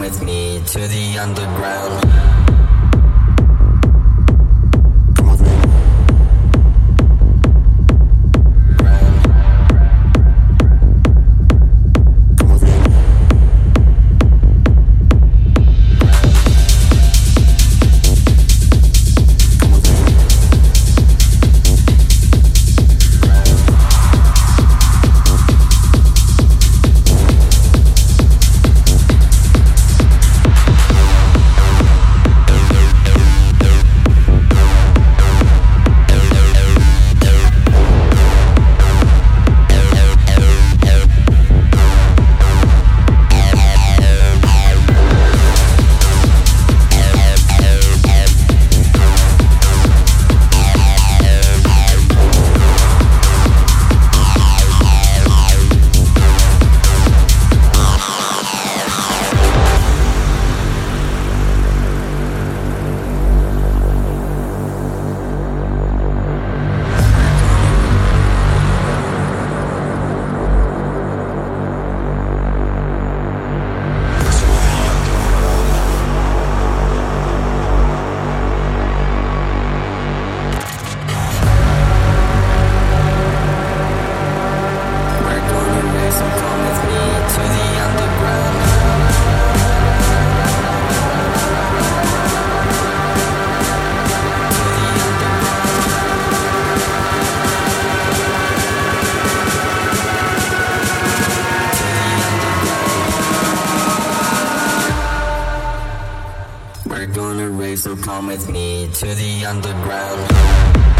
with me to the underground. Come with me to the underground.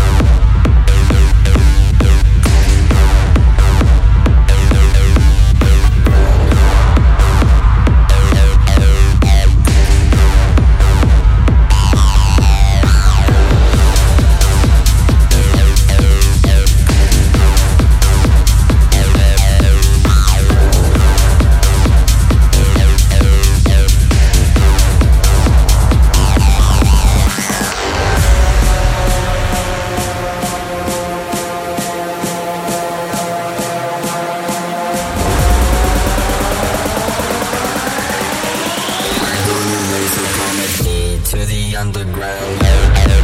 ground.